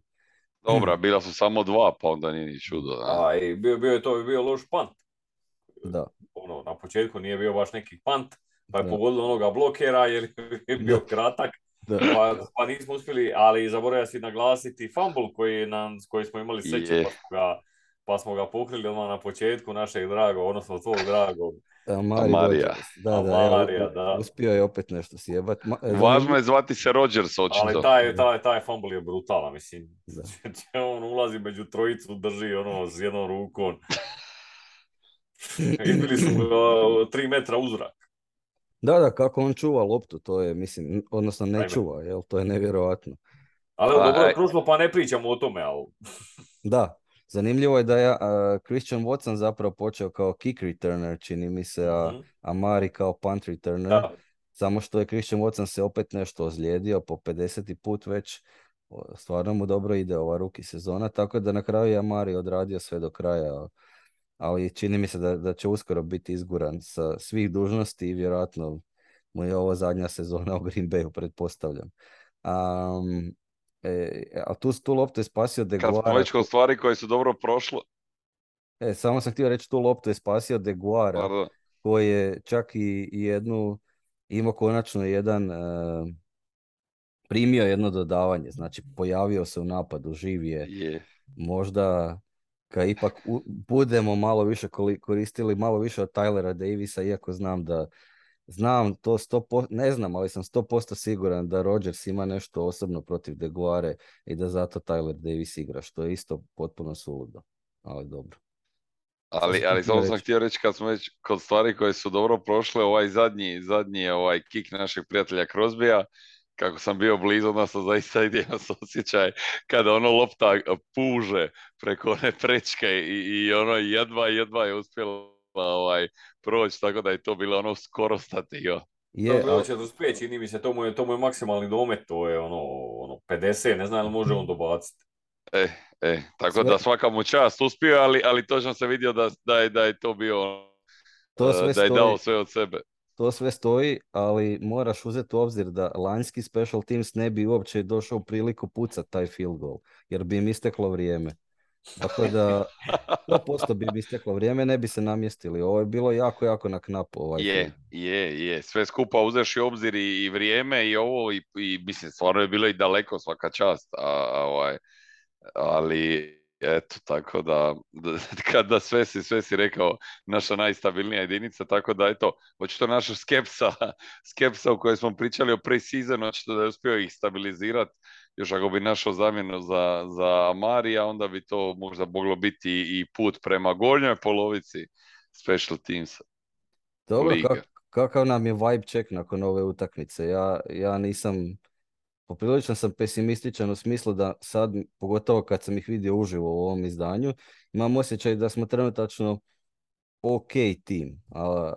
Dobra, bila su samo dva, pa onda nije ni čudo. a? A, i bio, bio je to bio loš pant. da. Ono, na početku nije bio baš neki pant, pa je Da. pogodilo onoga blokera jer je bio Da. kratak, Da. pa, pa nismo uspjeli, ali zaboravio si naglasiti fumble koji, nam, koji smo imali sreće, pa smo ga, pa smo ga pokrili odmah na početku našeg dragog, odnosno tvog dragog. Rodgers. Da, da, evo, Amarija, u- da. uspio je opet nešto sjebat. Ma- e, Važno je zvati se Rodgers, Ali očito. taj, taj, taj fumble je brutalan, mislim. Da. on ulazi među trojicu, drži ono s jednom rukom. Izbili su uh, tri metra uzrak. Da, da, kako on čuva loptu, to je, mislim, odnosno ne Ajme. čuva, jel, to je nevjerojatno. Ali evo, A, dobro je prošlo, pa ne pričamo o tome, ali... Da, zanimljivo je da je a, Christian Watson zapravo počeo kao kick returner, čini mi se, a Mhm. Amari kao punt returner. Da. Samo što je Christian Watson se opet nešto ozlijedio po 50. put već. Stvarno mu dobro ide ova ruki sezona, tako da na kraju je Amari odradio sve do kraja. Ali čini mi se da, da će uskoro biti izguran sa svih dužnosti i vjerojatno mu je ovo zadnja sezona u Green Bayu, pretpostavljam. Um, e, a tu, tu loptu je spasio Kad smo Deguara. već kod stvari koje su dobro prošle, E, samo sam htio reći, tu loptu je spasio Deguara pardon, koji je čak i, i jednu, imao konačno jedan, e, primio jedno dodavanje, znači pojavio se u napadu, živ je, možda kad ipak u- budemo malo više koristili malo više od Tylera Davisa, iako znam da znam to 100%, ne znam, ali sam 100% siguran da Rodgers ima nešto osobno protiv Deguare i da zato Tyler Davis igra, što je isto potpuno suludo, ali dobro. Ali, ali samo sam htio reći kad smo već kod stvari koje su dobro prošle, ovaj zadnji, zadnji ovaj kik našeg prijatelja Crosbya, kako sam bio blizu, sam zaista imao se osjećaj kada ono lopta puže preko one prečke i, i ono jedva, jedva je uspjela ovaj, proći, tako da je to bilo ono skoro statio. Je, to je ali- bilo 45, čini mi se, to mu je, to mu je maksimalni domet, to je ono, ono 50, ne znam li može on dobaciti. E, e, tako Sve- da svaka mu čast uspio, ali, ali točno se vidio da, da, je, da je to bio, to eh, sve da je stoji. dao sve od sebe. To sve stoji, ali moraš uzeti u obzir da lanjski special teams ne bi uopće došao u priliku pucati taj field goal, jer bi im isteklo vrijeme. Tako da 100% bi im isteklo vrijeme, ne bi se namjestili. Ovo je bilo jako, jako na knapu ovaj Je, field. je, je. Sve skupa uzeš i obzir i, i vrijeme i ovo i, i mislim stvarno je bilo i daleko svaka čast. A, ovaj, ali eto, tako da, da kada sve si, sve si rekao, naša najstabilnija jedinica, tako da eto, očito naša skepsa, skepsa u kojoj smo pričali o pre-seasonu, očito da je uspio ih stabilizirati, još ako bi našao zamjenu za, za Amarija, onda bi to možda moglo biti i put prema gornjoj polovici special teams. Dobro, kakav nam je vibe check nakon ove utakmice? Ja, ja nisam, poprilično sam pesimističan u smislu da sad, pogotovo kad sam ih vidio uživo u ovom izdanju, imam osjećaj da smo trenutačno ok tim,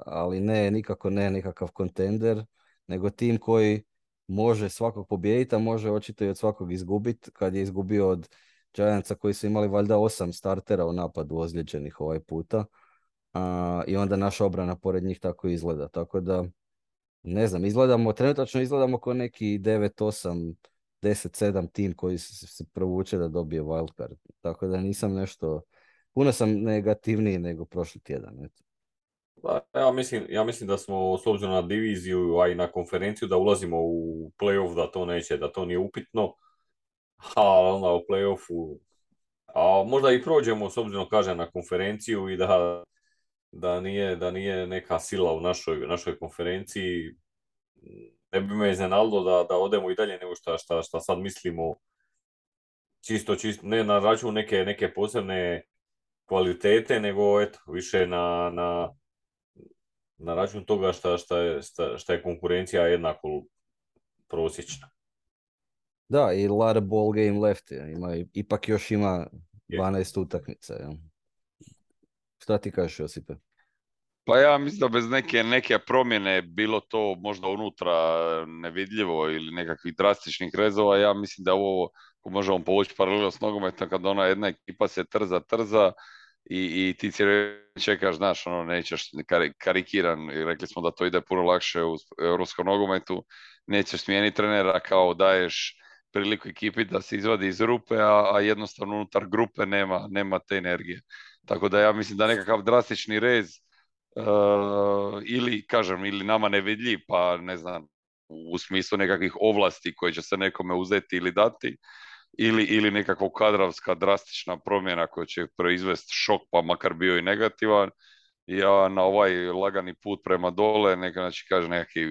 ali ne, nikako ne nekakav kontender, nego tim koji može svakog pobijediti, a može očito i od svakog izgubiti, kad je izgubio od Giantsa koji su imali valjda osam startera u napadu ozlijeđenih ovaj puta. I onda naša obrana pored njih tako izgleda. Tako da, ne znam, izgledamo, trenutačno izgledamo kao neki 9-8, 10-7 tim koji se provuče da dobije wildcard. Tako da nisam nešto, puno sam negativniji nego prošli tjedan. Eto. Pa, ja, mislim, ja mislim da smo s obzirom na diviziju, a i na konferenciju da ulazimo u playoff, da to neće, da to nije upitno. A onda u playoffu, a možda i prođemo s obzirom kažem na konferenciju i da, da, nije, da nije neka sila u našoj, našoj konferenciji. Ne bi me iznenadilo da, da odemo i dalje nego šta, šta, šta sad mislimo čisto, čisto ne na račun neke, neke posebne kvalitete, nego eto, više na, na na račun toga šta, šta, je, šta, šta je konkurencija jednako prosječna. Da, i lot of ball game left. Ima, ipak još ima 12 utakmica. Ja. Šta ti kažeš, Josipe? Pa ja mislim da bez neke, neke promjene, bilo to možda unutra nevidljivo ili nekakvih drastičnih rezova, ja mislim da ovo, možemo povući paralelo s nogometom, kad ona jedna ekipa se trza, trza, i, i ti čekaš, znaš, ono, nećeš karikiran, rekli smo da to ide puno lakše u europskom nogometu, nećeš smijeniti trenera kao daješ priliku ekipi da se izvadi iz rupe, a, a jednostavno unutar grupe nema, nema te energije. Tako da ja mislim da nekakav drastični rez uh, ili, kažem, ili nama nevidljiv, pa ne znam, u smislu nekakvih ovlasti koje će se nekome uzeti ili dati, ili, ili nekakva kadrovska drastična promjena koja će proizvesti šok, pa makar bio i negativan. Ja na ovaj lagani put prema dole, neka znači kaže neki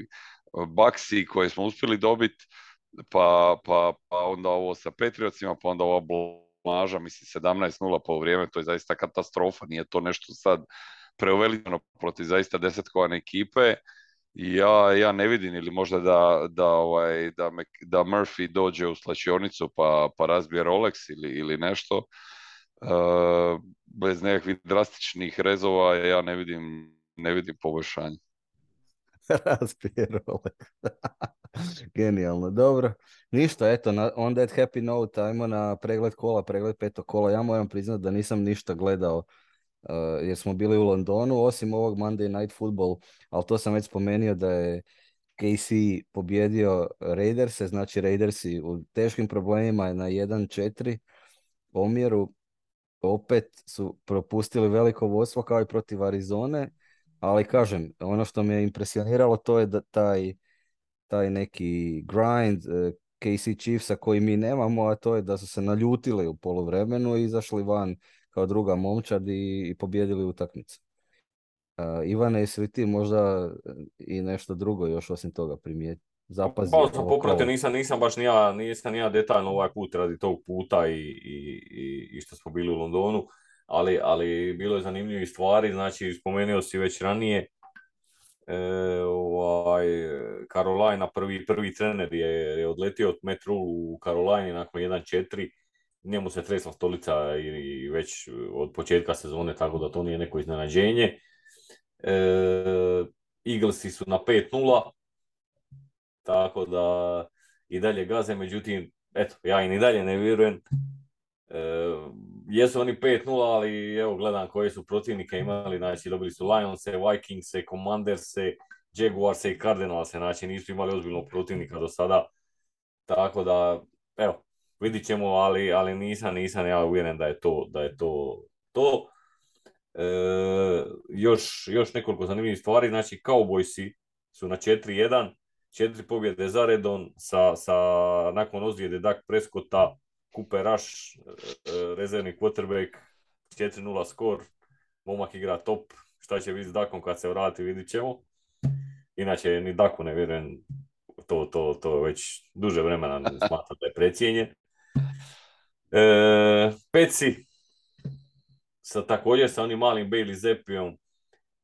baksi koje smo uspjeli dobiti, pa, pa, pa onda ovo sa Petriocima, pa onda ova blaža, mislim 17-0 po vrijeme, to je zaista katastrofa, nije to nešto sad preuveličeno protiv zaista desetkovane ekipe ja, ja ne vidim ili možda da, da, ovaj, da, da Murphy dođe u slačionicu pa, pa razbije Rolex ili, ili nešto. Uh, bez nekakvih drastičnih rezova ja ne vidim, ne vidim poboljšanje. razbije Rolex. Genijalno, dobro. Ništa, eto, na, on that happy note, ajmo na pregled kola, pregled peto kola. Ja moram priznati da nisam ništa gledao uh, jer smo bili u Londonu, osim ovog Monday Night Football, ali to sam već spomenuo da je KC pobjedio Raiderse, znači Raidersi u teškim problemima na 1-4 omjeru, opet su propustili veliko vodstvo kao i protiv Arizone, ali kažem, ono što me je impresioniralo to je da taj, taj neki grind uh, KC Chiefsa koji mi nemamo, a to je da su se naljutili u poluvremenu i izašli van kao druga momčad i, i pobjedili utakmicu. Uh, Ivane, jesi li ti možda i nešto drugo još osim toga primijeti? Zapazio. Malo sam popratio, nisam, nisam baš nija, nisam nija detaljno ovaj put radi tog puta i, i, i što smo bili u Londonu, ali, ali bilo je zanimljivih stvari, znači spomenuo si već ranije, e, ovaj, Carolina, prvi, prvi trener je, je odletio od Metru u Karolini nakon 1-4, njemu se tresla stolica i već od početka sezone, tako da to nije neko iznenađenje. E, Eaglesi su na 5-0, tako da i dalje gaze, međutim, eto, ja i dalje ne vjerujem. E, jesu oni 5-0, ali evo gledam koje su protivnike imali, znači dobili su Lionse, Vikingse, Commanderse, Jaguarse i Cardinalse, znači nisu imali ozbiljnog protivnika do sada, tako da, evo, vidit ćemo, ali, ali nisam, nisam ja uvjeren da je to, da je to, to. E, još, još nekoliko zanimljivih stvari, znači Cowboysi su na 4-1, četiri pobjede za redom sa, sa nakon ozljede Dak Prescotta Cooper Rush, rezervni quarterback, 4-0 skor, momak igra top, šta će biti s Dakom kad se vrati, vidit ćemo. Inače, ni Daku ne vjerujem, to, to, to već duže vremena smatra da je precijenje. E, Peci, sa također sa onim malim Bailey Zepijom,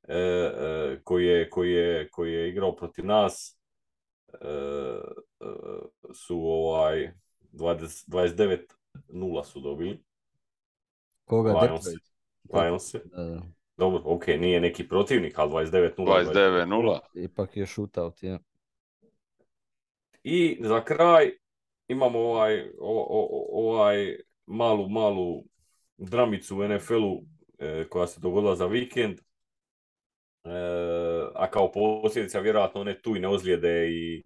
e, e, koji, je, koji, je, koji je igrao protiv nas, e, su ovaj 29-0 su dobili. Koga? Lions. Dobro, ok, nije neki protivnik, ali 29-0. 29-0. Ipak je shootout, je. I za kraj imamo ovaj, ovaj malu, malu dramicu u NFL-u e, koja se dogodila za vikend. E, a kao posljedica vjerojatno one tujne ozljede i,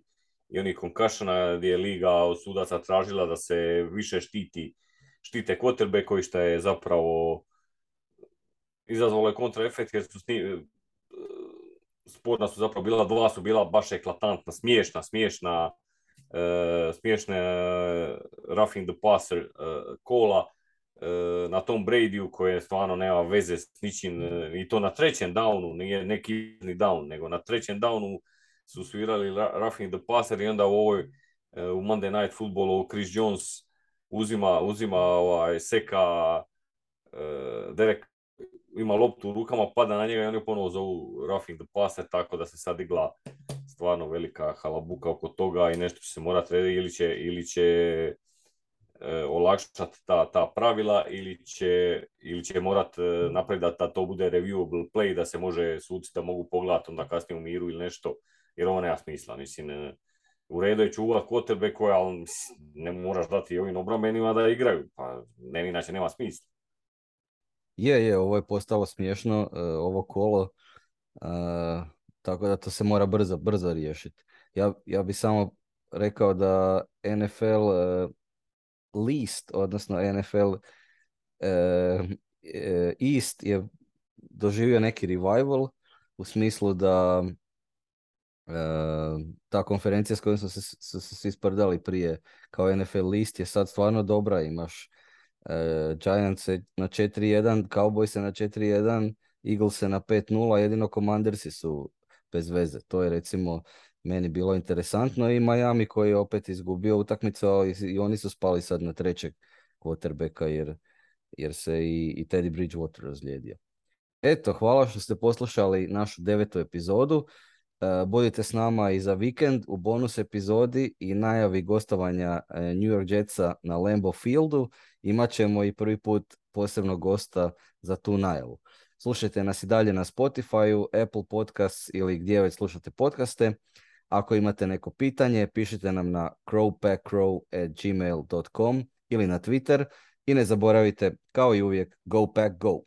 i onih konkašana gdje je liga od sudaca tražila da se više štiti štite koji što je zapravo izazvalo kontraefekt jer su sni, sporna su zapravo bila, dva su bila baš eklatantna, smiješna, smiješna, uh, smiješne uh, roughing the passer uh, kola uh, na tom Bradyu koje stvarno nema veze s ničim i to na trećem downu, nije neki down, nego na trećem downu su svirali roughing the passer i onda u ovoj u Monday Night Footballu Chris Jones uzima, uzima ovaj, seka Derek ima loptu u rukama, pada na njega i oni ponovo zovu roughing the passer, tako da se sad digla stvarno velika halabuka oko toga i nešto će se morati ili će, ili će e, olakšati ta, ta pravila ili će, ili će morati e, napraviti da, to bude reviewable play, da se može suci da mogu pogledati onda kasnije u miru ili nešto, jer ovo nema smisla. Mislim, e, u redu je čuvat kotebe koja ali ne moraš dati ovim obrambenima da igraju, pa ne, inače nema smisla. Je, je, ovo je postalo smiješno, ovo kolo, tako da to se mora brzo, brzo riješiti. Ja, ja bi samo rekao da NFL list, odnosno NFL East je doživio neki revival u smislu da ta konferencija s kojom su se svi sprdali prije kao NFL list je sad stvarno dobra, imaš Uh, Giants na 4-1, Cowboys na 4-1, Eagles na 5-0, jedino Commandersi su bez veze. To je recimo meni bilo interesantno i Miami koji je opet izgubio utakmicu, i oni su spali sad na trećeg quarterbacka jer, jer se i, i Teddy Bridgewater razlijedio. Eto, hvala što ste poslušali našu devetu epizodu. E, budite s nama i za vikend u bonus epizodi i najavi gostovanja e, New York Jetsa na Lambeau Fieldu. Imat ćemo i prvi put posebnog gosta za tu najavu. Slušajte nas i dalje na Spotify, Apple Podcasts ili gdje već slušate podcaste. Ako imate neko pitanje, pišite nam na crowpackcrow.gmail.com ili na Twitter. I ne zaboravite, kao i uvijek, go pack go!